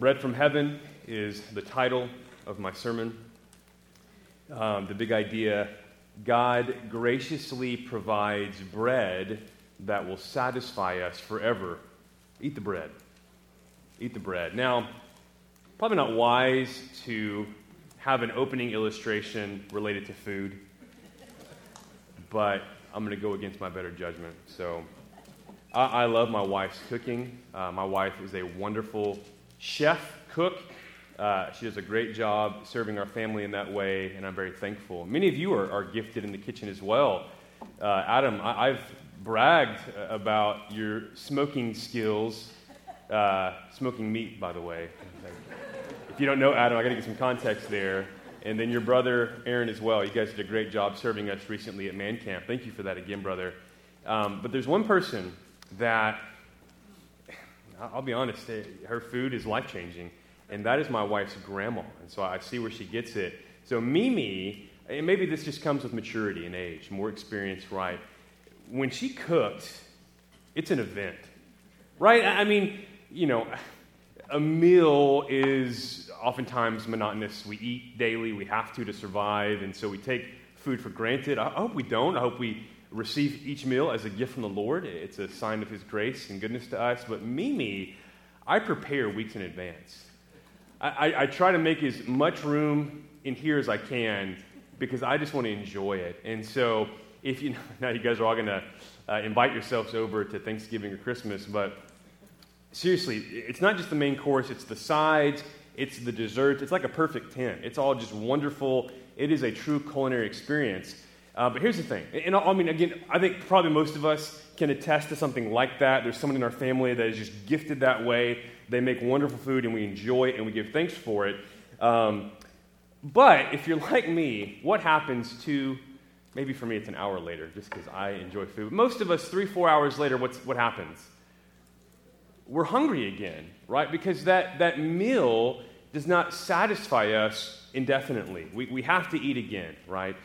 Bread from Heaven is the title of my sermon. Um, the big idea God graciously provides bread that will satisfy us forever. Eat the bread. Eat the bread. Now, probably not wise to have an opening illustration related to food, but I'm going to go against my better judgment. So, I, I love my wife's cooking. Uh, my wife is a wonderful chef, cook. Uh, she does a great job serving our family in that way, and I'm very thankful. Many of you are, are gifted in the kitchen as well. Uh, Adam, I, have bragged about your smoking skills, uh, smoking meat, by the way. If you don't know Adam, I got to get some context there. And then your brother, Aaron, as well. You guys did a great job serving us recently at Man Camp. Thank you for that again, brother. Um, but there's one person that, I'll be honest, eh, her food is life changing and that is my wife's grandma. And so I see where she gets it. So Mimi, and maybe this just comes with maturity and age, more experience, right? When she cooked, it's an event, right? I mean, you know, a meal is oftentimes monotonous. We eat daily, we have to to survive, and so we take food for granted. I hope we don't. I hope we receive each meal as a gift from the Lord. It's a sign of His grace and goodness to us. But Mimi, I prepare weeks in advance. I, I, try to make as much room in here as I can because I just want to enjoy it. And so, if you now you guys are all going to uh, invite yourselves over to Thanksgiving or Christmas, but seriously, it's not just the main course; it's the sides, it's the dessert. It's like a perfect ten. It's all just wonderful. It is a true culinary experience. Uh, but here's the thing, and I mean, again, I think probably most of us can attest to something like that. There's someone in our family that is just gifted that way. They make wonderful food and we enjoy it and we give thanks for it. Um, but if you're like me, what happens to, maybe for me it's an hour later just because I enjoy food. Most of us, three, four hours later, what's, what happens? We're hungry again, right? Because that, that meal does not satisfy us indefinitely. We, we have to eat again, right?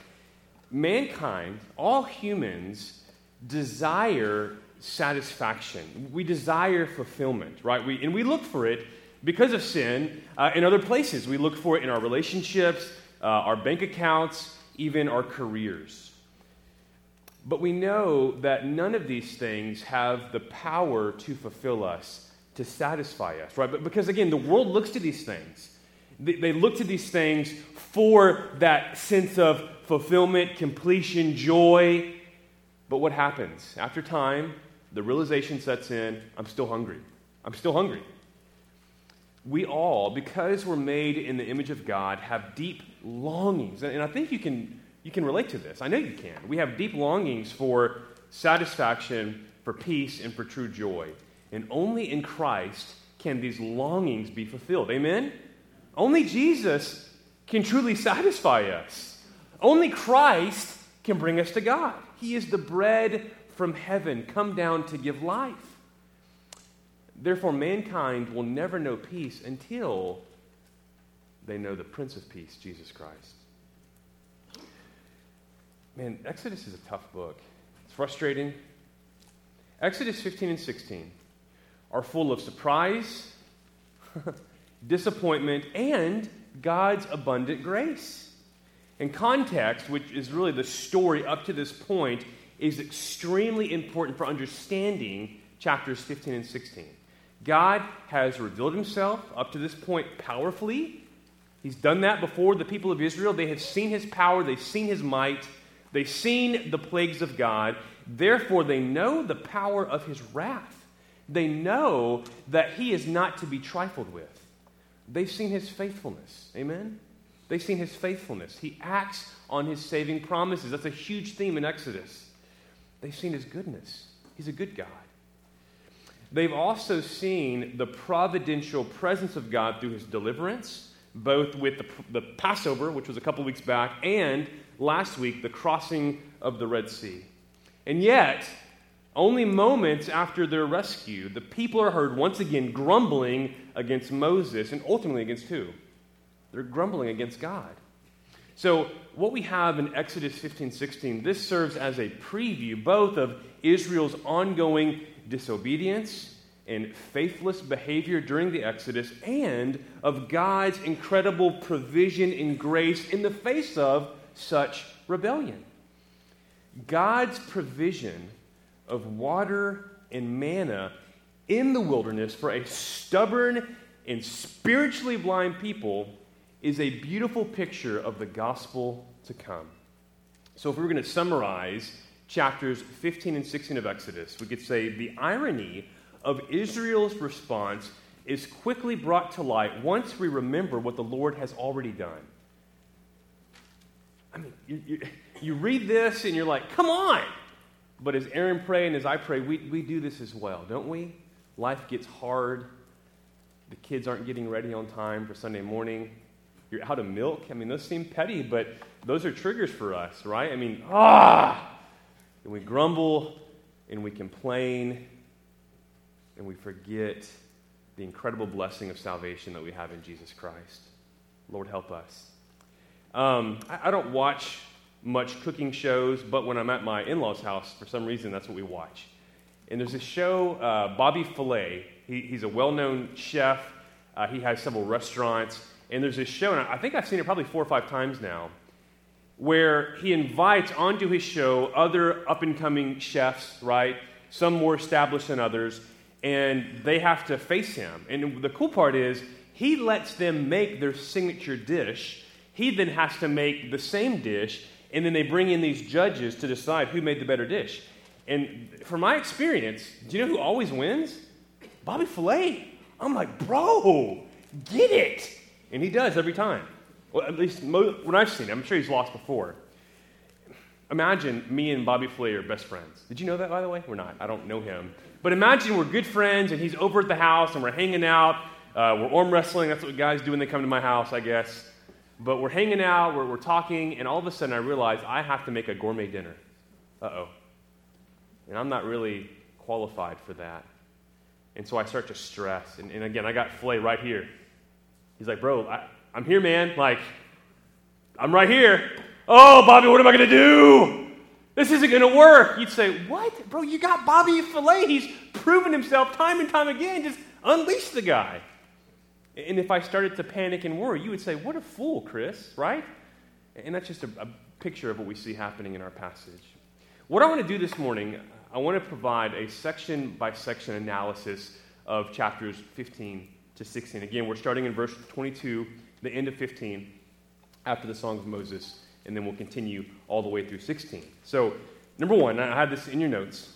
Mankind, all humans, desire satisfaction. We desire fulfillment, right? We, and we look for it because of sin uh, in other places. We look for it in our relationships, uh, our bank accounts, even our careers. But we know that none of these things have the power to fulfill us, to satisfy us, right? But because, again, the world looks to these things. They, look to these things for that sense of fulfillment, completion, joy. But what happens? After time, the realization sets in I'm still hungry. I'm still hungry. We all, because we're made in the image of God, have deep longings. And I think you can, you can relate to this. I know you can. We have deep longings for satisfaction, for peace, and for true joy. And only in Christ can these longings be fulfilled. Amen? Only Jesus can truly satisfy us. Only Christ can bring us to God. He is the bread from heaven come down to give life. Therefore, mankind will never know peace until they know the Prince of Peace, Jesus Christ. Man, Exodus is a tough book. It's frustrating. Exodus 15 and 16 are full of surprise, disappointment, and God's abundant grace. And context, which is really the story up to this point, is extremely important for understanding chapters 15 and 16. God has revealed himself up to this point powerfully. He's done that before the people of Israel. They have seen his power, they've seen his might, they've seen the plagues of God. Therefore, they know the power of his wrath. They know that he is not to be trifled with. They've seen his faithfulness. Amen? They've seen his faithfulness. He acts on his saving promises. That's a huge theme in Exodus. They've seen his goodness. He's a good God. They've also seen the providential presence of God through his deliverance, both with the, the Passover, which was a couple weeks back, and last week, the crossing of the Red Sea. And yet, only moments after their rescue, the people are heard once again grumbling against Moses and ultimately against who? They're grumbling against God. So, what we have in Exodus 15 16, this serves as a preview both of Israel's ongoing disobedience and faithless behavior during the Exodus and of God's incredible provision and grace in the face of such rebellion. God's provision of water and manna in the wilderness for a stubborn and spiritually blind people is a beautiful picture of the gospel to come. So, if we were going to summarize chapters 15 and 16 of Exodus, we could say the irony of Israel's response is quickly brought to light once we remember what the Lord has already done. I mean, you, you, you read this and you're like, come on! But as Aaron prayed and as I pray, we, we do this as well, don't we? Life gets hard. The kids aren't getting ready on time for Sunday morning. You're out of milk. I mean, those seem petty, but those are triggers for us, right? I mean, ah! And we grumble and we complain and we forget the incredible blessing of salvation that we have in Jesus Christ. Lord, help us. Um, I, I, don't watch much cooking shows, but when I'm at my in law's house, for some reason, that's what we watch. And there's a show, uh, Bobby Flay. He, he's a well known chef, uh, he has several restaurants. And there's this show, and I think I've seen it probably four or five times now, where he invites onto his show other up and coming chefs, right? Some more established than others and they have to face him. And the cool part is, he lets them make their signature dish. He then has to make the same dish, and then they bring in these judges to decide who made the better dish. And from my experience, do you know who always wins? Bobby Flay. I'm like, bro, get it. And he does every time. Well, at least when I've seen him, I'm sure he's lost before. Imagine me and Bobby Flay are best friends. Did you know that, by the way? We're not. I don't know him. But imagine we're good friends and he's over at the house and we're hanging out. Uh, we're arm wrestling. That's what guys do when they come to my house, I guess. But we're hanging out, we're, we're talking, and all of a sudden I realize I have to make a gourmet dinner. Uh oh. And I'm not really qualified for that. And so I start to stress. And, and again, I got Flay right here. He's like, Bro, I, I'm here, man. Like, I'm right here. Oh, Bobby, what am I going to do? This isn't going to work. You'd say, What? Bro, you got Bobby Flay. He's proven himself time and time again. Just unleash the guy. And if I started to panic and worry, you would say, What a fool, Chris, right? And that's just a, a picture of what we see happening in our passage. What I want to do this morning, I want to provide a section by section analysis of chapters 15 to 16. Again, we're starting in verse 22, the end of 15, after the Song of Moses and then we'll continue all the way through 16. So, number one, I have this in your notes.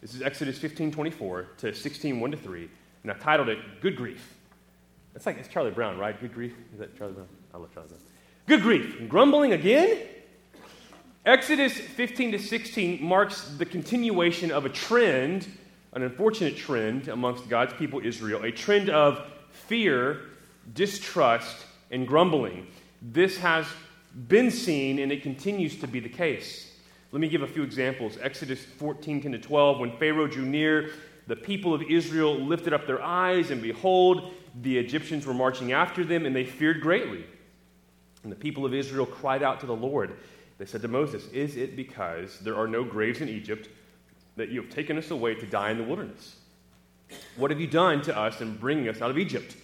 This is Exodus 15 24 to 16 1 to 3, and I titled it Good Grief. That's like, it's Charlie Brown, right? Good Grief? Is that Charlie Brown? I love Charlie Brown. Good Grief. Grumbling again? Exodus 15 to 16 marks the continuation of a trend, an unfortunate trend amongst God's people Israel, a trend of fear, distrust, and grumbling. This has been seen, and it continues to be the case. Let me give a few examples. Exodus 14 10 to 12, when Pharaoh drew near, the people of Israel lifted up their eyes, and behold, the Egyptians were marching after them, and they feared greatly. And the people of Israel cried out to the Lord. They said to Moses, Is it because there are no graves in Egypt that you have taken us away to die in the wilderness? What have you done to us in bringing us out of Egypt?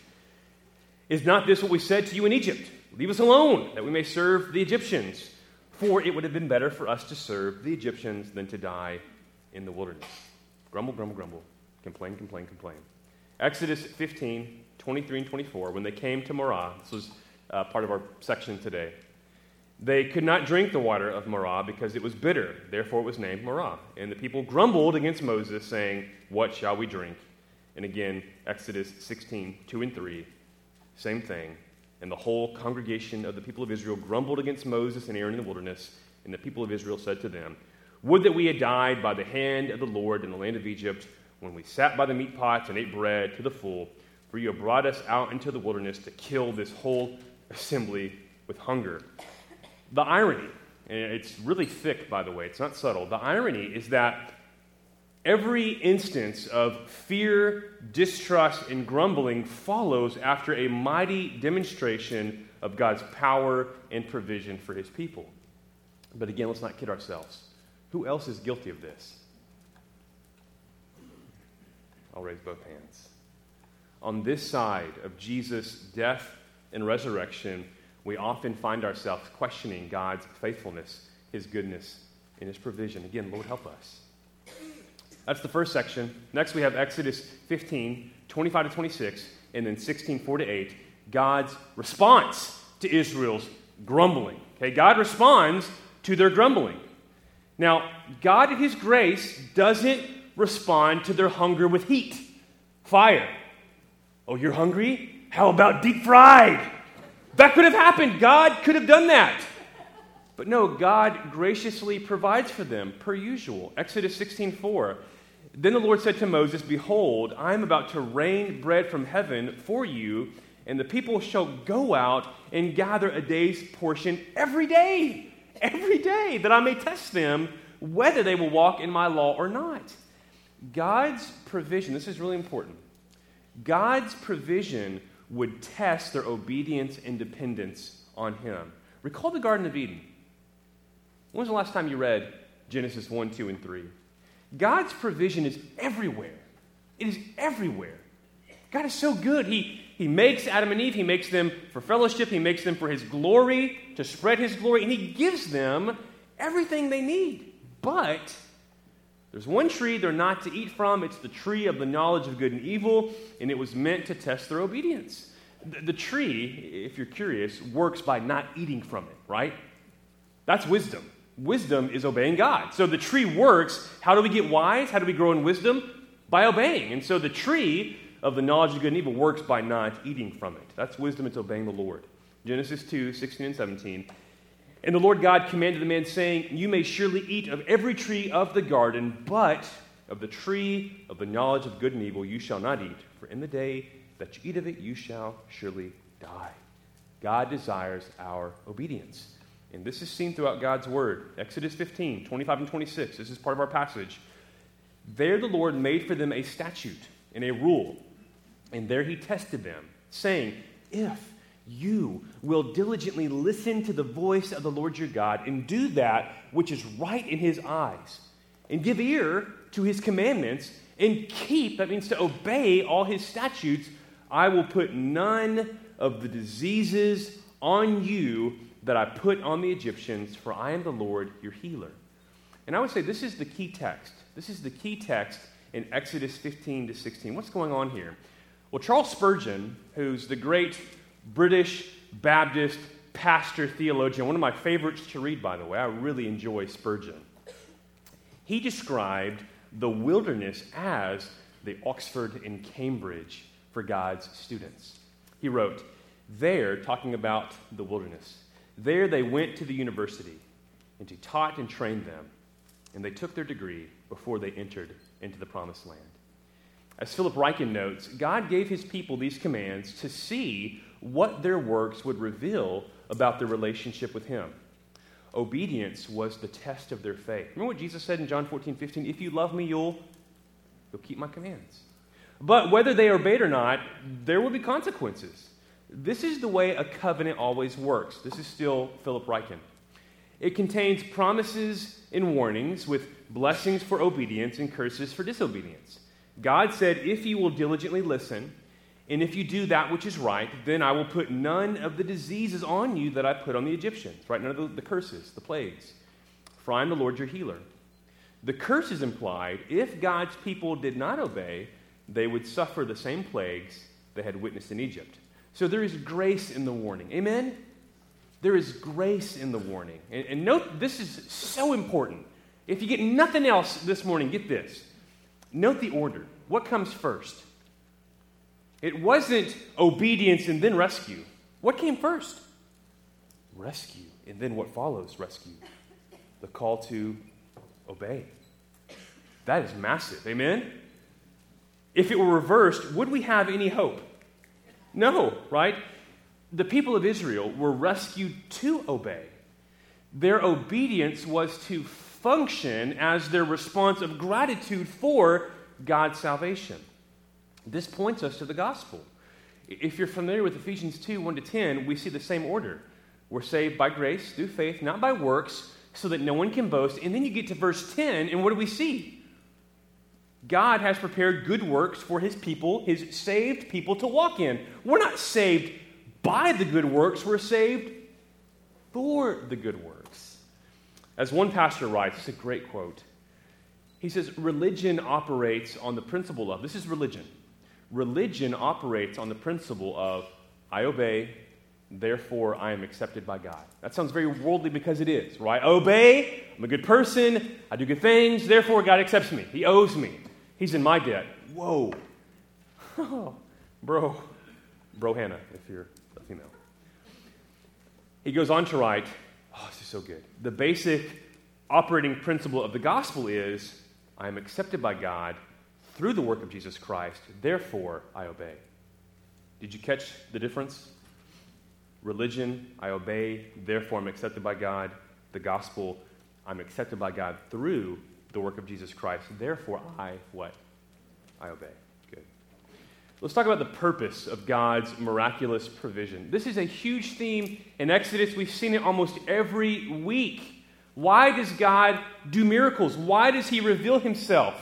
Is not this what we said to you in Egypt? Leave us alone, that we may serve the Egyptians. For it would have been better for us to serve the Egyptians than to die in the wilderness. Grumble, grumble, grumble. Complain, complain, complain. Exodus 15, 23 and 24, when they came to Marah, this was uh, part of our section today, they could not drink the water of Marah because it was bitter. Therefore, it was named Marah. And the people grumbled against Moses, saying, What shall we drink? And again, Exodus 16, 2 and 3, same thing. And the whole congregation of the people of Israel grumbled against Moses and Aaron in the wilderness. And the people of Israel said to them, Would that we had died by the hand of the Lord in the land of Egypt, when we sat by the meat pots and ate bread to the full. For you have brought us out into the wilderness to kill this whole assembly with hunger. The irony, and it's really thick, by the way, it's not subtle. The irony is that Every instance of fear, distrust, and grumbling follows after a mighty demonstration of God's power and provision for his people. But again, let's not kid ourselves. Who else is guilty of this? I'll raise both hands. On this side of Jesus' death and resurrection, we often find ourselves questioning God's faithfulness, His goodness, and His provision. Again, Lord, help us. That's the first section. Next, we have Exodus 15, 25 to 26, and then 16, 4 to 8, God's response to Israel's grumbling. Okay, God responds to their grumbling. Now, God in His grace doesn't respond to their hunger with heat, fire. Oh, you're hungry? How about deep fried? That could have happened. God could have done that. But no, God graciously provides for them per usual. Exodus 16:4. Then the Lord said to Moses, Behold, I am about to rain bread from heaven for you, and the people shall go out and gather a day's portion every day, every day, that I may test them whether they will walk in my law or not. God's provision, this is really important. God's provision would test their obedience and dependence on Him. Recall the Garden of Eden. When was the last time you read Genesis 1, 2, and 3? God's provision is everywhere. It is everywhere. God is so good. He, he makes Adam and Eve, He makes them for fellowship, He makes them for His glory, to spread His glory, and He gives them everything they need. But there's one tree they're not to eat from. It's the tree of the knowledge of good and evil, and it was meant to test their obedience. The, the tree, if you're curious, works by not eating from it, right? That's wisdom. Wisdom is obeying God. So the tree works. How do we get wise? How do we grow in wisdom? By obeying. And so the tree of the knowledge of good and evil works by not eating from it. That's wisdom, it's obeying the Lord. Genesis 2 16 and 17. And the Lord God commanded the man, saying, You may surely eat of every tree of the garden, but of the tree of the knowledge of good and evil you shall not eat, for in the day that you eat of it you shall surely die. God desires our obedience. And this is seen throughout God's word. Exodus 15, 25 and 26. This is part of our passage. There the Lord made for them a statute and a rule, and there he tested them, saying, If you will diligently listen to the voice of the Lord your God and do that which is right in his eyes, and give ear to his commandments, and keep, that means to obey all his statutes, I will put none of the diseases on you that I put on the Egyptians, for I am the Lord your healer. And I would say this is the key text. This is the key text in Exodus 15 to 16. What's going on here? Well, Charles Spurgeon, who's the great British Baptist pastor theologian, one of my favorites to read, by the way, I really enjoy Spurgeon. He described the wilderness as the Oxford and Cambridge for God's students. He wrote, There, talking about the wilderness, there they went to the university, and he taught and trained them, and they took their degree before they entered into the promised land. As Philip Ryken notes, God gave his people these commands to see what their works would reveal about their relationship with him. Obedience was the test of their faith. Remember what Jesus said in John 14, 15? If you love me, you'll, you'll keep my commands. But whether they obeyed or not, there will be consequences. This is the way a covenant always works. This is still Philip Ryken. It contains promises and warnings with blessings for obedience and curses for disobedience. God said, If you will diligently listen, and if you do that which is right, then I will put none of the diseases on you that I put on the Egyptians, right? None of the, the curses, the plagues. For I am the Lord your healer. The curse is implied if God's people did not obey, they would suffer the same plagues they had witnessed in Egypt. So there is grace in the warning. Amen? There is grace in the warning. And, and note, this is so important. If you get nothing else this morning, get this. Note the order. What comes first? It wasn't obedience and then rescue. What came first? Rescue. And then what follows rescue? The call to obey. That is massive. Amen? If it were reversed, would we have any hope? No, right? The people of Israel were rescued to obey. Their obedience was to function as their response of gratitude for God's salvation. This points us to the gospel. If you're familiar with Ephesians 2 1 to 10, we see the same order. We're saved by grace through faith, not by works, so that no one can boast. And then you get to verse 10, and what do we see? God has prepared good works for his people, his saved people, to walk in. We're not saved by the good works, we're saved for the good works. As one pastor writes, it's a great quote. He says, Religion operates on the principle of, this is religion. Religion operates on the principle of, I obey, therefore I am accepted by God. That sounds very worldly because it is, right? I obey, I'm a good person, I do good things, therefore God accepts me. He owes me. He's in my debt. Whoa. Oh, bro. Bro Hannah, if you're a female. He goes on to write, oh, this is so good. The basic operating principle of the gospel is I am accepted by God through the work of Jesus Christ, therefore I obey. Did you catch the difference? Religion, I obey, therefore I'm accepted by God. The gospel, I'm accepted by God through the work of Jesus Christ. Therefore, I what? I obey. Good. Let's talk about the purpose of God's miraculous provision. This is a huge theme in Exodus. We've seen it almost every week. Why does God do miracles? Why does He reveal Himself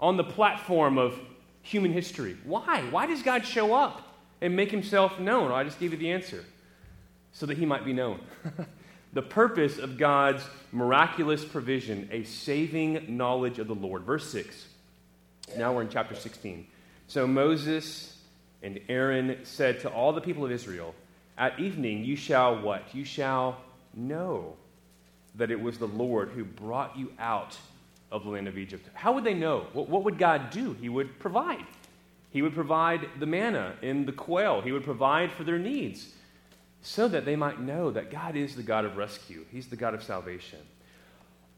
on the platform of human history? Why? Why does God show up and make Himself known? I just gave you the answer so that He might be known. the purpose of God's miraculous provision, a saving knowledge of the Lord. Verse 6. Now we're in chapter 16. So Moses and Aaron said to all the people of Israel, At evening you shall what? You shall know that it was the Lord who brought you out of the land of Egypt. How would they know? What, what would God do? He would provide. He would provide the manna and the quail. He would provide for their needs so that they might know that God is the God of rescue, He's the God of salvation.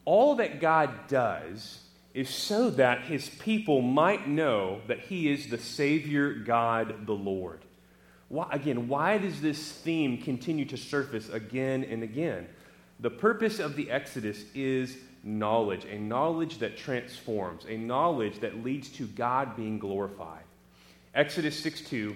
All that God does is so that His people might know that He is the Savior God, the Lord. Why, again, why does this theme continue to surface again and again? The purpose of the Exodus is knowledge, a knowledge that transforms, a knowledge that leads to God being glorified. Exodus 6 2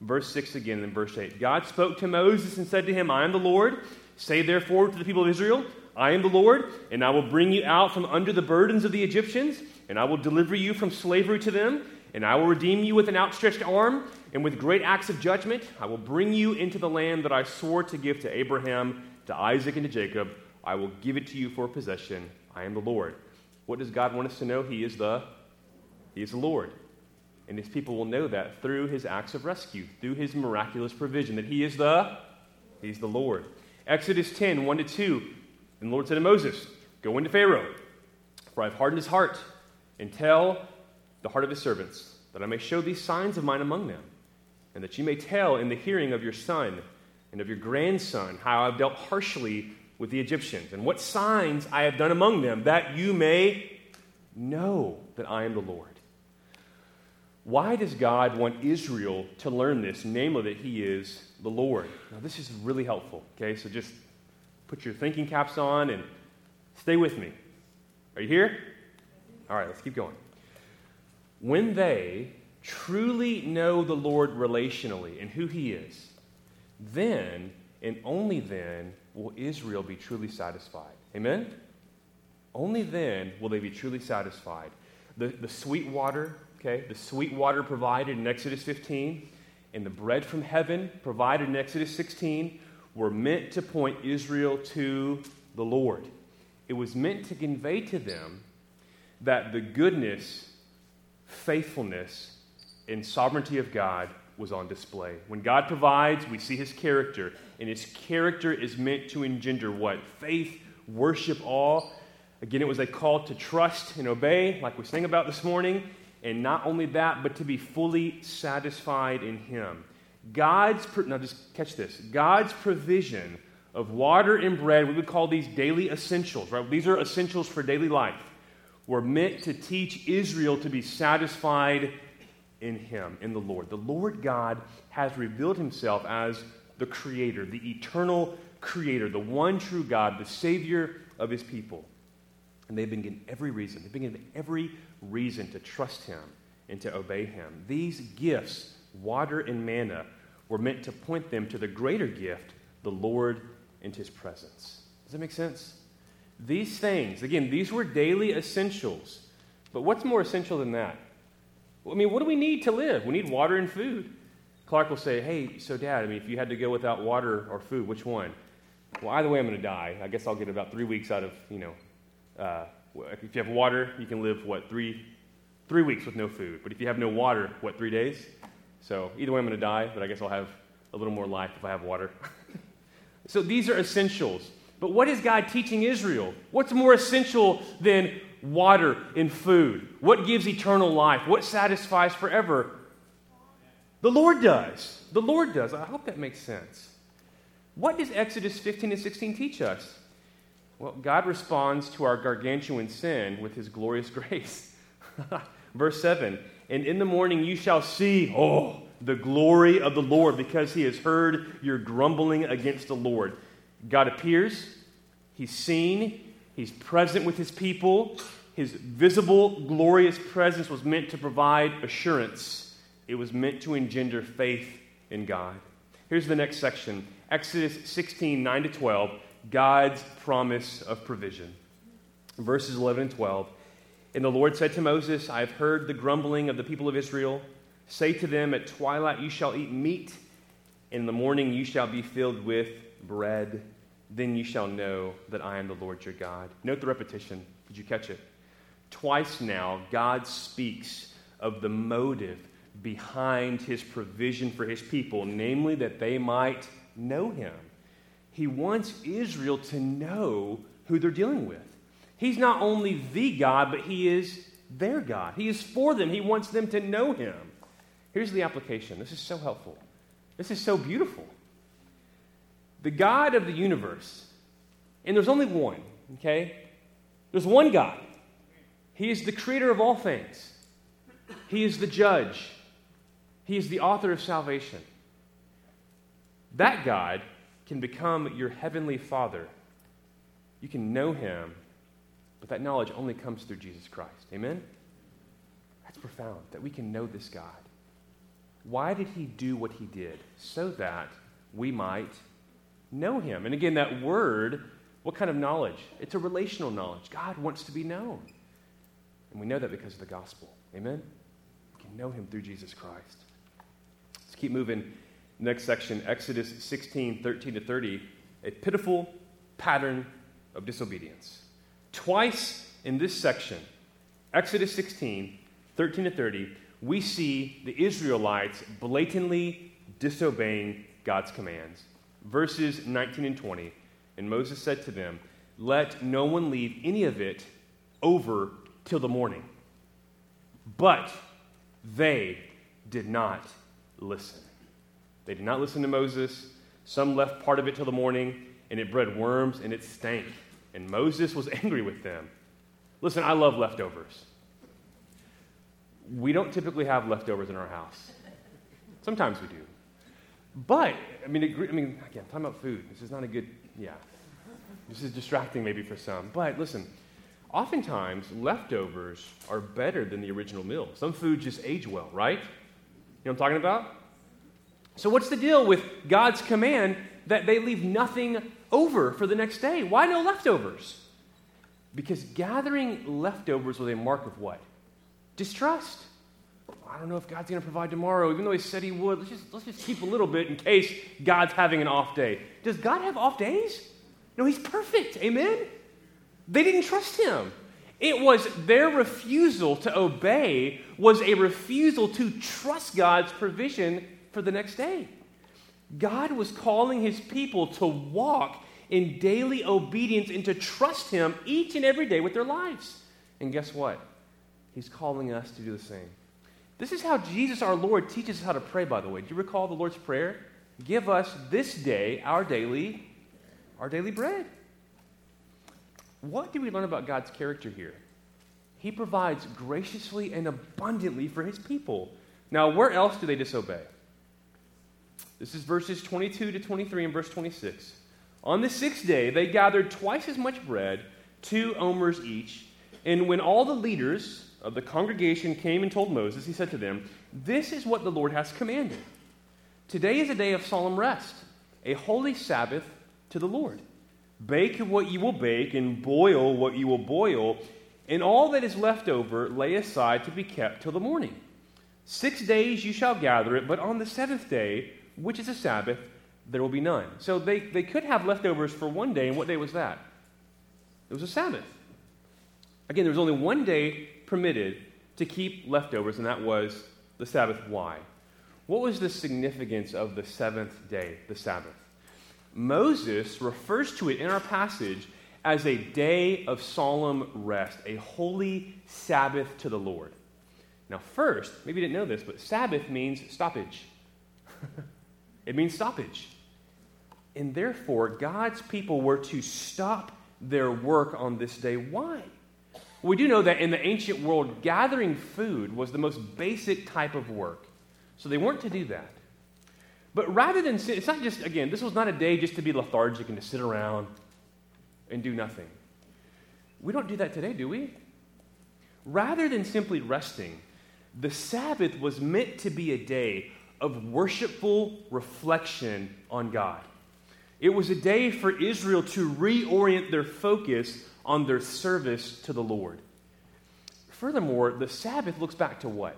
Verse 6 again and verse 8. God spoke to Moses and said to him, I am the Lord. Say therefore to the people of Israel, I am the Lord, and I will bring you out from under the burdens of the Egyptians, and I will deliver you from slavery to them, and I will redeem you with an outstretched arm, and with great acts of judgment. I will bring you into the land that I swore to give to Abraham, to Isaac, and to Jacob. I will give it to you for possession. I am the Lord. What does God want us to know? He is the He is the Lord. And his people will know that through his acts of rescue, through his miraculous provision, that he is the he's the Lord. Exodus 10, 1 to 2. And the Lord said to Moses, Go into Pharaoh, for I've hardened his heart, and tell the heart of his servants, that I may show these signs of mine among them, and that you may tell in the hearing of your son and of your grandson how I've dealt harshly with the Egyptians, and what signs I have done among them, that you may know that I am the Lord. Why does God want Israel to learn this, namely that He is the Lord? Now, this is really helpful, okay? So just put your thinking caps on and stay with me. Are you here? All right, let's keep going. When they truly know the Lord relationally and who He is, then and only then will Israel be truly satisfied. Amen? Only then will they be truly satisfied. The, the sweet water okay? The sweet water provided in Exodus 15 and the bread from heaven provided in Exodus 16 were meant to point Israel to the Lord. It was meant to convey to them that the goodness, faithfulness, and sovereignty of God was on display. When God provides, we see his character, and his character is meant to engender what? Faith, worship, awe. Again, it was a call to trust and obey, like we sang about this morning, and not only that, but to be fully satisfied in Him. God's, now just catch this God's provision of water and bread, we would call these daily essentials, right? These are essentials for daily life, were meant to teach Israel to be satisfied in Him, in the Lord. The Lord God has revealed Himself as the Creator, the eternal Creator, the one true God, the Savior of His people. And they've been given every reason, they've been given every reason to trust him and to obey him. These gifts, water and manna, were meant to point them to the greater gift, the Lord and his presence. Does that make sense? These things, again, these were daily essentials But what's more essential than that? I mean, what do we need to live? We need water and food. Clark will say, Hey, so dad, I mean, if you had to go without water or food, which one? Well, either way, I'm going to die. I guess I'll get about three weeks out of, you know, uh, if you have water, you can live, what, three, three weeks with no food. But if you have no water, what, three days? So either way, I'm going to die, but I guess I'll have a little more life if I have water. so these are essentials. But what is God teaching Israel? What's more essential than water and food? What gives eternal life? What satisfies forever? The Lord does. The Lord does. I hope that makes sense. What does Exodus 15 and 16 teach us? Well, God responds to our gargantuan sin with his glorious grace. Verse 7 And in the morning you shall see, oh, the glory of the Lord, because he has heard your grumbling against the Lord. God appears, he's seen, he's present with his people. His visible, glorious presence was meant to provide assurance, it was meant to engender faith in God. Here's the next section Exodus 16 9 to 12. God's promise of provision. Verses 11 and 12. And the Lord said to Moses, I have heard the grumbling of the people of Israel. Say to them, At twilight you shall eat meat, and in the morning you shall be filled with bread. Then you shall know that I am the Lord your God. Note the repetition. Did you catch it? Twice now, God speaks of the motive behind his provision for his people, namely that they might know him. He wants Israel to know who they're dealing with. He's not only the God, but He is their God. He is for them. He wants them to know Him. Here's the application. This is so helpful. This is so beautiful. The God of the universe, and there's only one, okay? There's one God. He is the creator of all things, He is the judge, He is the author of salvation. That God can become your heavenly Father. You can know him, but that knowledge only comes through Jesus Christ. Amen? That's profound that we can know this God. Why did he do what he did? So that we might know him. And again, that word, what kind of knowledge? It's a relational knowledge. God wants to be known. And we know that because of the gospel. Amen? We can know him through Jesus Christ. Let's keep moving. Next section, Exodus 16, 13 to 30, a pitiful pattern of disobedience. Twice in this section, Exodus 16, 13 to 30, we see the Israelites blatantly disobeying God's commands. Verses 19 and 20. And Moses said to them, Let no one leave any of it over till the morning. But they did not listen. They did not listen to Moses. Some left part of it till the morning, and it bred worms and it stank. And Moses was angry with them. Listen, I love leftovers. We don't typically have leftovers in our house. Sometimes we do. But, I mean, I mean, again, talking about food. This is not a good, yeah. This is distracting maybe for some. But listen, oftentimes leftovers are better than the original meal. Some food just age well, right? You know what I'm talking about? So, what's the deal with God's command that they leave nothing over for the next day? Why no leftovers? Because gathering leftovers was a mark of what? Distrust. I don't know if God's going to provide tomorrow, even though He said He would. Let's just, let's just keep a little bit in case God's having an off day. Does God have off days? No, He's perfect. Amen? They didn't trust Him. It was their refusal to obey was a refusal to trust God's provision for the next day. God was calling his people to walk in daily obedience and to trust him each and every day with their lives. And guess what? He's calling us to do the same. This is how Jesus our Lord teaches us how to pray, by the way. Do you recall the Lord's Prayer? Give us this day our daily, our daily bread. What do we learn about God's character here? He provides graciously and abundantly for his people. Now, where else do they disobey? This is verses 22 to 23 and verse 26. On the sixth day, they gathered twice as much bread, two omers each. And when all the leaders of the congregation came and told Moses, he said to them, This is what the Lord has commanded. Today is a day of solemn rest, a holy Sabbath to the Lord. Bake what you will bake and boil what you will boil, and all that is left over lay aside to be kept till the morning. Six days you shall gather it, but on the seventh day, which is a Sabbath, there will be none. So they, they could have leftovers for one day, and what day was that? It was a Sabbath. Again, there was only one day permitted to keep leftovers, and that was the Sabbath. Why? What was the significance of the seventh day, the Sabbath? Moses refers to it in our passage as a day of solemn rest, a holy Sabbath to the Lord. Now, first, maybe you didn't know this, but Sabbath means stoppage. it means stoppage. And therefore, God's people were to stop their work on this day. Why? We do know that in the ancient world, gathering food was the most basic type of work. So they weren't to do that. But rather than, it's not just, again, this was not a day just to be lethargic and to sit around and do nothing. We don't do that today, do we? Rather than simply resting, the Sabbath was meant to be a day of worshipful reflection on God. It was a day for Israel to reorient their focus on their service to the Lord. Furthermore, the Sabbath looks back to what?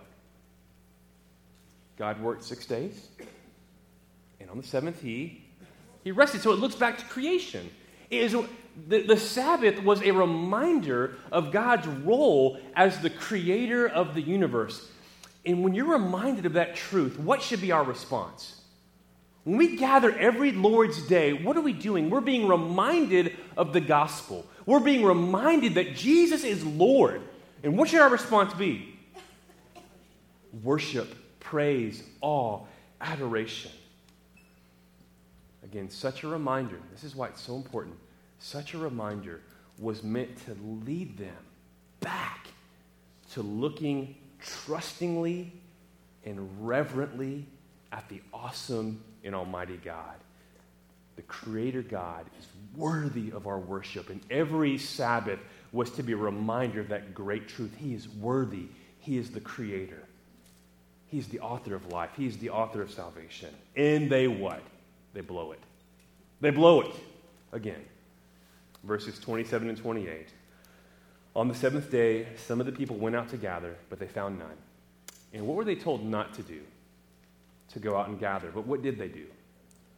God worked six days, and on the seventh, He, he rested. So it looks back to creation. It is, the, the Sabbath was a reminder of God's role as the creator of the universe. And when you're reminded of that truth, what should be our response? When we gather every Lord's Day, what are we doing? We're being reminded of the gospel. We're being reminded that Jesus is Lord. And what should our response be? Worship, praise, awe, adoration. Again, such a reminder. This is why it's so important. Such a reminder was meant to lead them back to looking trustingly and reverently at the awesome and almighty God. The Creator God is worthy of our worship, and every Sabbath was to be a reminder of that great truth. He is worthy, He is the Creator. He's the author of life. He's the author of salvation. And they what? They blow it. They blow it again. Verses 27 and 28. On the seventh day, some of the people went out to gather, but they found none. And what were they told not to do? To go out and gather. But what did they do?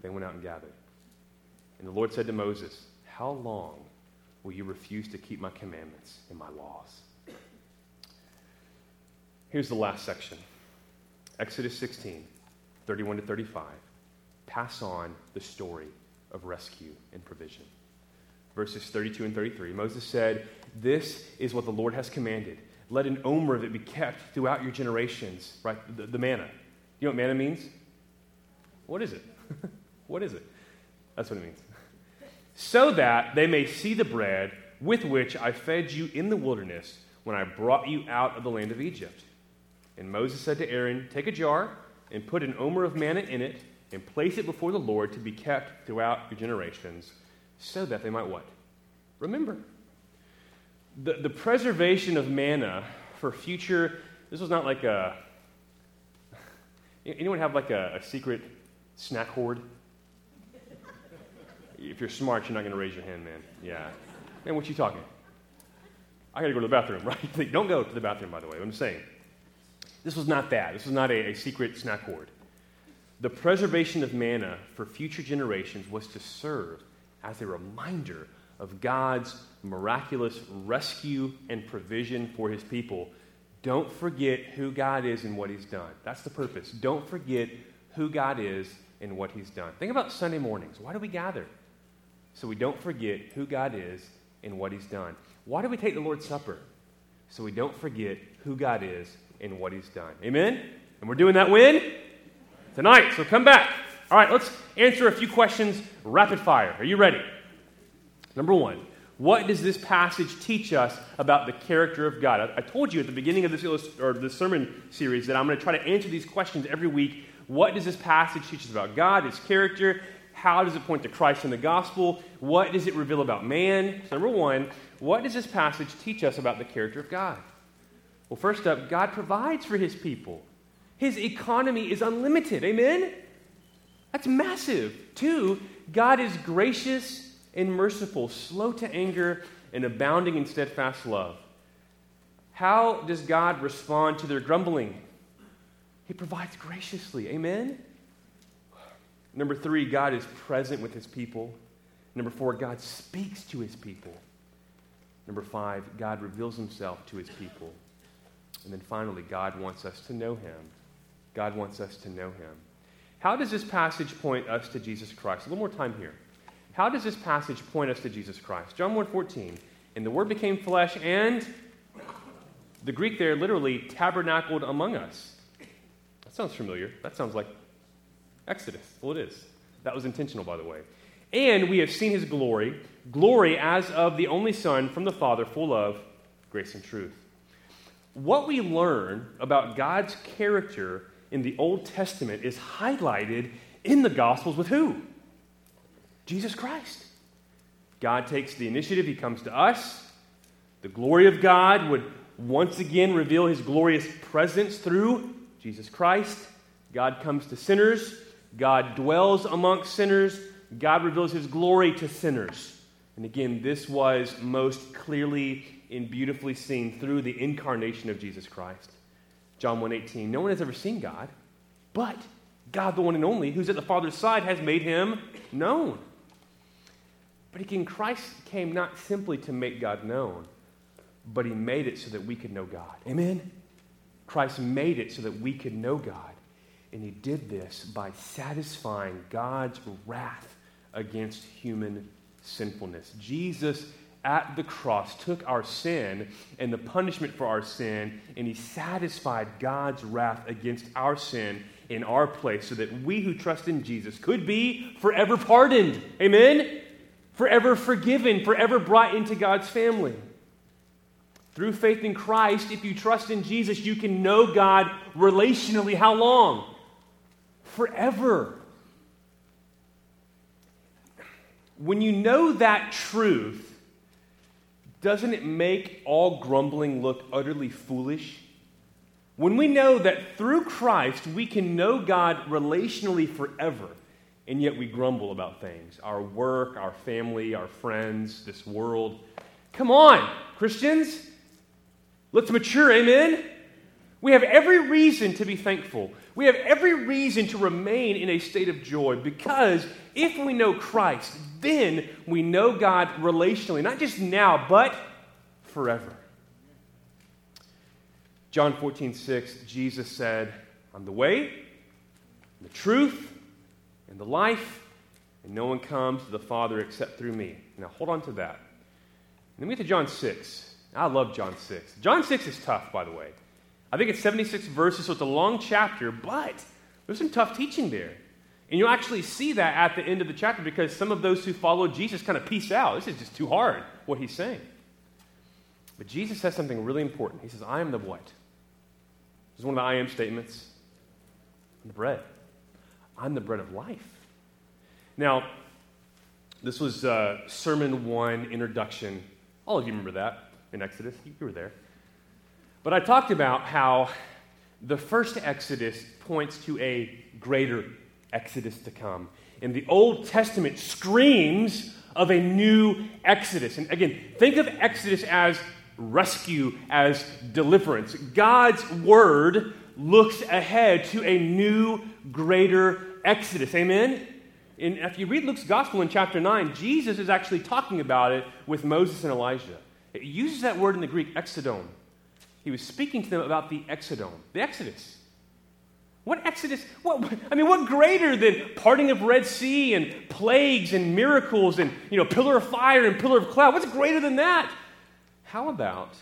They went out and gathered. And the Lord said to Moses, How long will you refuse to keep my commandments and my laws? Here's the last section Exodus 16, 31 to 35. Pass on the story of rescue and provision. Verses 32 and 33. Moses said, This is what the Lord has commanded. Let an omer of it be kept throughout your generations. Right? The, the manna. You know what manna means? What is it? what is it? That's what it means. so that they may see the bread with which I fed you in the wilderness when I brought you out of the land of Egypt. And Moses said to Aaron, Take a jar and put an omer of manna in it and place it before the Lord to be kept throughout your generations, so that they might what? Remember. The, the preservation of manna for future, this was not like a. Anyone have like a, a secret snack hoard? If you're smart, you're not going to raise your hand, man. Yeah. Man, what you talking? I got to go to the bathroom, right? Don't go to the bathroom, by the way. I'm saying. This was not that. This was not a, a secret snack hoard. The preservation of manna for future generations was to serve as a reminder of God's miraculous rescue and provision for his people. Don't forget who God is and what he's done. That's the purpose. Don't forget who God is and what he's done. Think about Sunday mornings. Why do we gather? So we don't forget who God is and what he's done. Why do we take the Lord's Supper? So we don't forget who God is and what he's done. Amen? And we're doing that when? tonight. So come back. All right, let's answer a few questions rapid fire. Are you ready? Number one, what does this passage teach us about the character of God? I, I told you at the beginning of this, illust- or this sermon series that I'm going to try to answer these questions every week. What does this passage teach us about God, His character? How does it point to Christ in the gospel? What does it reveal about man? Number one, what does this passage teach us about the character of God? Well, first up, God provides for His people. His economy is unlimited. Amen? That's massive. Two, God is gracious and merciful, slow to anger, and abounding in steadfast love. How does God respond to their grumbling? He provides graciously. Amen? Number three, God is present with his people. Number four, God speaks to his people. Number five, God reveals himself to his people. And then finally, God wants us to know him. God wants us to know him. How does this passage point us to Jesus Christ? A little more time here. How does this passage point us to Jesus Christ? John 1:14. And the word became flesh and the Greek there literally tabernacled among us. That sounds familiar. That sounds like Exodus. Well, it is. That was intentional, by the way. And we have seen his glory, glory as of the only Son from the Father, full of grace and truth. What we learn about God's character in the Old Testament is highlighted in the Gospels with who? Jesus Christ. God takes the initiative, He comes to us. The glory of God would once again reveal His glorious presence through Jesus Christ. God comes to sinners, God dwells amongst sinners, God reveals His glory to sinners. And again, this was most clearly and beautifully seen through the incarnation of Jesus Christ. John 1:18. No one has ever seen God, but God, the one and only, who's at the Father's side, has made him known. But again, Christ came not simply to make God known, but he made it so that we could know God. Amen? Christ made it so that we could know God. And he did this by satisfying God's wrath against human sinfulness. Jesus at the cross took our sin and the punishment for our sin, and he satisfied God's wrath against our sin in our place so that we who trust in Jesus could be forever pardoned. Amen? Forever forgiven, forever brought into God's family. Through faith in Christ, if you trust in Jesus, you can know God relationally. How long? Forever. When you know that truth, doesn't it make all grumbling look utterly foolish? When we know that through Christ we can know God relationally forever, and yet we grumble about things our work, our family, our friends, this world. Come on, Christians. Let's mature, amen? We have every reason to be thankful. We have every reason to remain in a state of joy because if we know Christ, then we know God relationally, not just now, but forever. John 14, 6, Jesus said, I'm the way, the truth, and the life, and no one comes to the Father except through me. Now hold on to that. And then we get to John 6. I love John 6. John 6 is tough, by the way. I think it's 76 verses, so it's a long chapter, but there's some tough teaching there. And you'll actually see that at the end of the chapter because some of those who follow Jesus kind of peace out. This is just too hard, what he's saying. But Jesus says something really important. He says, I am the what? This is one of the I am statements. I'm the bread. I'm the bread of life. Now, this was uh, Sermon 1 introduction. All of you remember that in Exodus. You were there. But I talked about how the first Exodus points to a greater Exodus to come. And the Old Testament screams of a new Exodus. And again, think of Exodus as rescue, as deliverance. God's word looks ahead to a new, greater Exodus. Amen? And if you read Luke's gospel in chapter 9, Jesus is actually talking about it with Moses and Elijah. It uses that word in the Greek, exodon. He was speaking to them about the exodon, the Exodus. What Exodus? What, I mean, what greater than parting of Red Sea and plagues and miracles and, you know, pillar of fire and pillar of cloud? What's greater than that? How about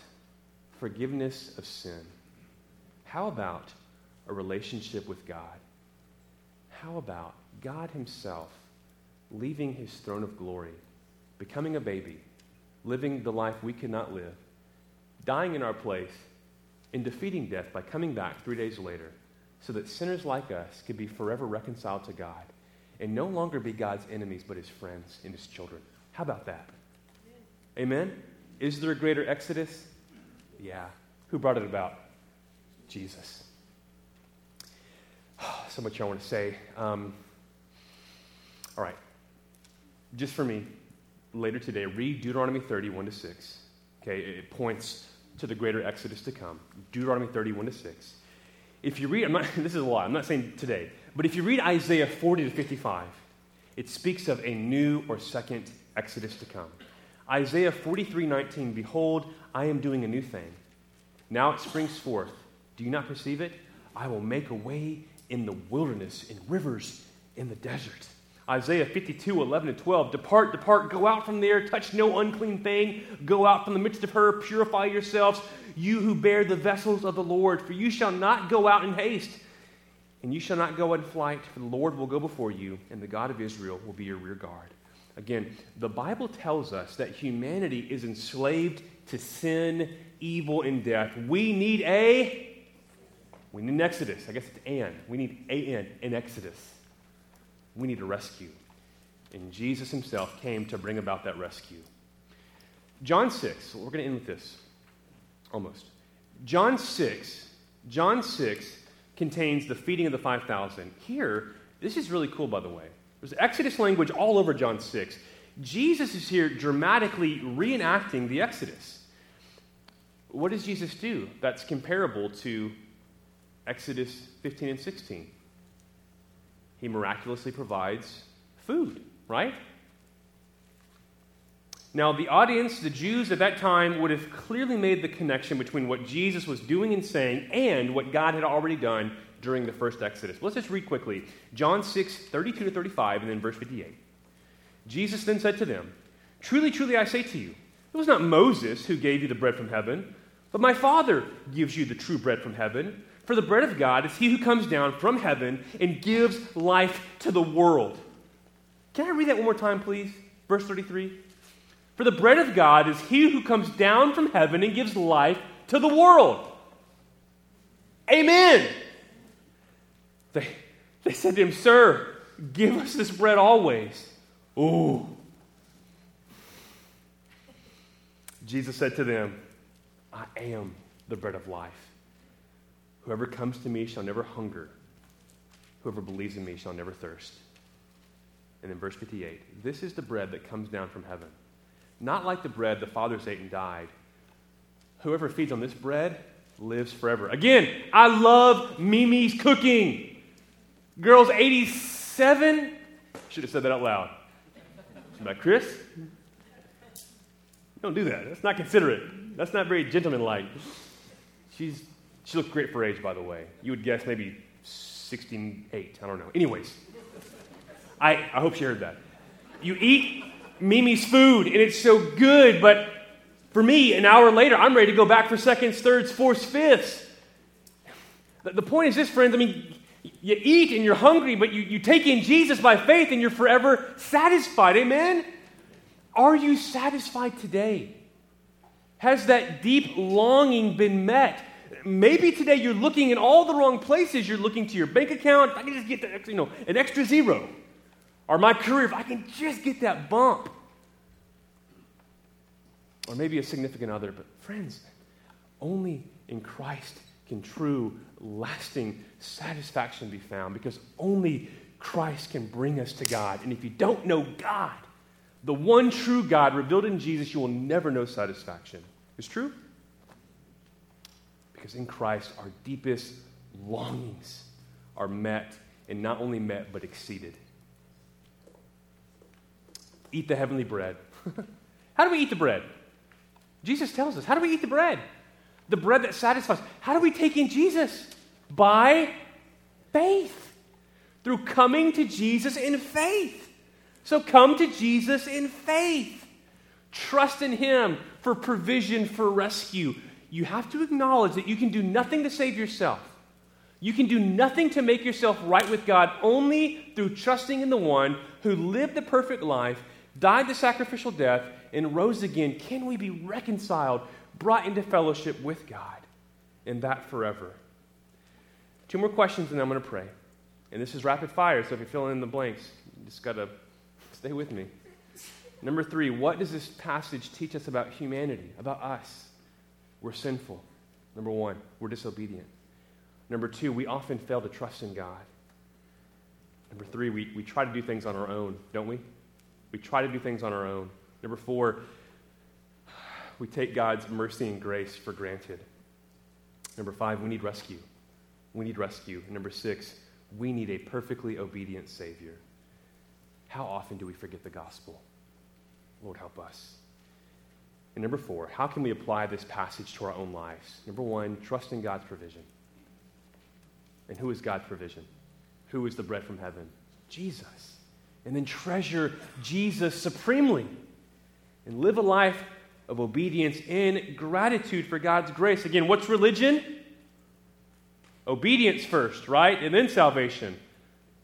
forgiveness of sin? How about a relationship with God? How about God Himself leaving His throne of glory, becoming a baby, living the life we could not live, dying in our place, and defeating death by coming back three days later? so that sinners like us could be forever reconciled to God and no longer be God's enemies, but his friends and his children. How about that? Amen? Is there a greater exodus? Yeah. Who brought it about? Jesus. So much I want to say. Um, all right. Just for me, later today, read Deuteronomy 30, 1 to 6. Okay, it points to the greater exodus to come. Deuteronomy 31 to 6. If you read, not, this is a lot, I'm not saying today, but if you read Isaiah 40 to 55, it speaks of a new or second exodus to come. Isaiah 43 19, Behold, I am doing a new thing. Now it springs forth. Do you not perceive it? I will make a way in the wilderness, in rivers in the desert. Isaiah 52, 11 and 12. Depart, depart, go out from there, touch no unclean thing. Go out from the midst of her, purify yourselves, you who bear the vessels of the Lord. For you shall not go out in haste, and you shall not go in flight, for the Lord will go before you, and the God of Israel will be your rear guard. Again, the Bible tells us that humanity is enslaved to sin, evil, and death. We need a we need an exodus. I guess it's an. We need a n in Exodus. We need a rescue. And Jesus himself came to bring about that rescue. John 6, we're going to end with this almost. John 6, John 6 contains the feeding of the 5,000. Here, this is really cool, by the way. There's Exodus language all over John 6. Jesus is here dramatically reenacting the Exodus. What does Jesus do that's comparable to Exodus 15 and 16? he miraculously provides food, right? Now, the audience, the Jews at that time, would have clearly made the connection between what Jesus was doing and saying and what God had already done during the first Exodus. Let's just read quickly John 6, 32 to 35, and then verse 58. Jesus then said to them, Truly, truly, I say to you, it was not Moses who gave you the bread from heaven, but my Father gives you the true bread from heaven. For the bread of God is he who comes down from heaven and gives life to the world. Can I read that one more time, please? Verse 33. For the bread of God is he who comes down from heaven and gives life to the world. Amen. They, they said to him, Sir, give us this bread always. Ooh. Jesus said to them, I am the bread of life. Whoever comes to me shall never hunger. Whoever believes in me shall never thirst. And in verse 58, this is the bread that comes down from heaven. Not like the bread the fathers ate and died. Whoever feeds on this bread lives forever. Again, I love Mimi's cooking. Girls 87. Should have said that out loud. About Chris? Don't do that. That's not considerate. That's not very gentlemanlike. She's she looked great for age, by the way. You would guess maybe 68. I don't know. Anyways, I, I hope she heard that. You eat Mimi's food, and it's so good, but for me, an hour later, I'm ready to go back for seconds, thirds, fourths, fifths. The, the point is this, friends. I mean, you eat and you're hungry, but you, you take in Jesus by faith and you're forever satisfied. Amen? Are you satisfied today? Has that deep longing been met? Maybe today you're looking in all the wrong places. You're looking to your bank account. If I can just get you know, an extra zero. Or my career, if I can just get that bump. Or maybe a significant other. But friends, only in Christ can true, lasting satisfaction be found because only Christ can bring us to God. And if you don't know God, the one true God revealed in Jesus, you will never know satisfaction. It's true? Because in Christ, our deepest longings are met, and not only met, but exceeded. Eat the heavenly bread. How do we eat the bread? Jesus tells us. How do we eat the bread? The bread that satisfies. How do we take in Jesus? By faith. Through coming to Jesus in faith. So come to Jesus in faith. Trust in Him for provision, for rescue, you have to acknowledge that you can do nothing to save yourself. You can do nothing to make yourself right with God only through trusting in the one who lived the perfect life, died the sacrificial death, and rose again. Can we be reconciled, brought into fellowship with God, and that forever? Two more questions, and I'm going to pray. And this is rapid fire, so if you're filling in the blanks, you just got to stay with me. Number three, what does this passage teach us about humanity, about us? We're sinful. Number one, we're disobedient. Number two, we often fail to trust in God. Number three, we, we try to do things on our own, don't we? We try to do things on our own. Number four, we take God's mercy and grace for granted. Number five, we need rescue. We need rescue. And number six, we need a perfectly obedient Savior. How often do we forget the gospel? Lord, help us. And number four, how can we apply this passage to our own lives? Number one, trust in God's provision. And who is God's provision? Who is the bread from heaven? Jesus. And then treasure Jesus supremely and live a life of obedience in gratitude for God's grace. Again, what's religion? Obedience first, right? And then salvation.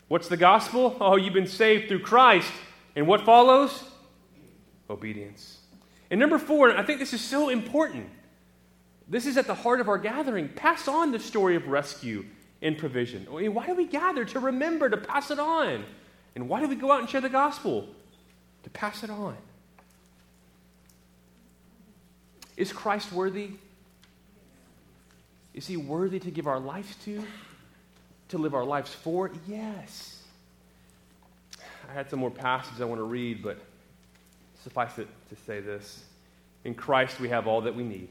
What's the gospel? Oh, you've been saved through Christ. And what follows? Obedience. And number four, and I think this is so important. This is at the heart of our gathering. Pass on the story of rescue and provision. Why do we gather? To remember, to pass it on. And why do we go out and share the gospel? To pass it on. Is Christ worthy? Is he worthy to give our lives to? To live our lives for? Yes. I had some more passages I want to read, but suffice it to say this. In Christ, we have all that we need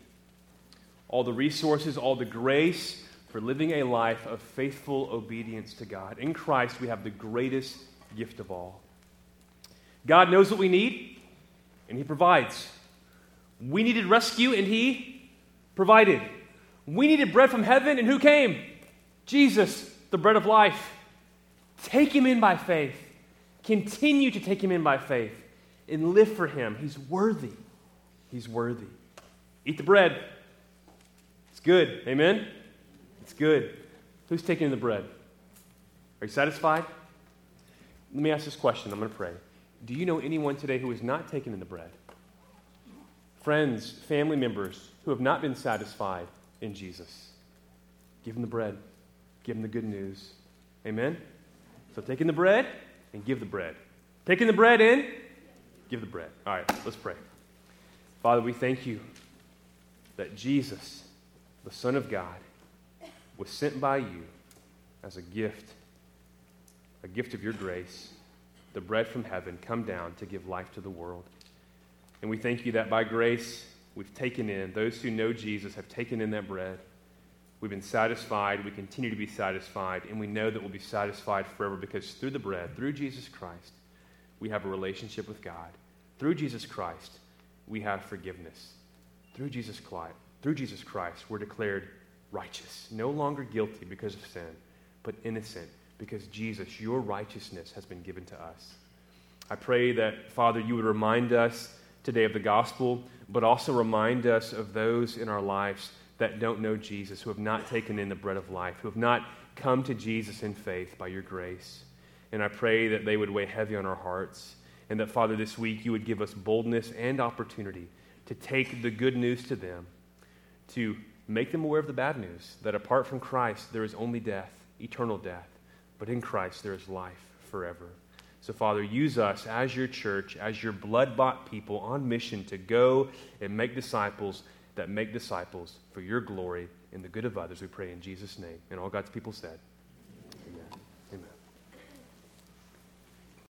all the resources, all the grace for living a life of faithful obedience to God. In Christ, we have the greatest gift of all. God knows what we need, and He provides. We needed rescue, and He provided. We needed bread from heaven, and who came? Jesus, the bread of life. Take Him in by faith. Continue to take Him in by faith and live for Him. He's worthy. He's worthy. Eat the bread. It's good. Amen? It's good. Who's taking the bread? Are you satisfied? Let me ask this question. I'm going to pray. Do you know anyone today who is not taking in the bread? friends, family members who have not been satisfied in Jesus. Give them the bread. Give them the good news. Amen? So taking the bread and give the bread. Taking the bread in, give the bread. All right, let's pray. Father, we thank you that Jesus, the Son of God, was sent by you as a gift, a gift of your grace, the bread from heaven, come down to give life to the world. And we thank you that by grace, we've taken in, those who know Jesus have taken in that bread. We've been satisfied. We continue to be satisfied. And we know that we'll be satisfied forever because through the bread, through Jesus Christ, we have a relationship with God. Through Jesus Christ, we have forgiveness. Through Jesus Christ, through Jesus Christ, we're declared righteous, no longer guilty because of sin, but innocent because Jesus, your righteousness, has been given to us. I pray that, Father, you would remind us today of the gospel, but also remind us of those in our lives that don't know Jesus, who have not taken in the bread of life, who have not come to Jesus in faith by your grace. And I pray that they would weigh heavy on our hearts, and that, Father, this week you would give us boldness and opportunity to take the good news to them, to make them aware of the bad news that apart from Christ, there is only death, eternal death, but in Christ there is life forever. So, Father, use us as your church, as your blood bought people on mission to go and make disciples that make disciples for your glory and the good of others. We pray in Jesus' name. And all God's people said,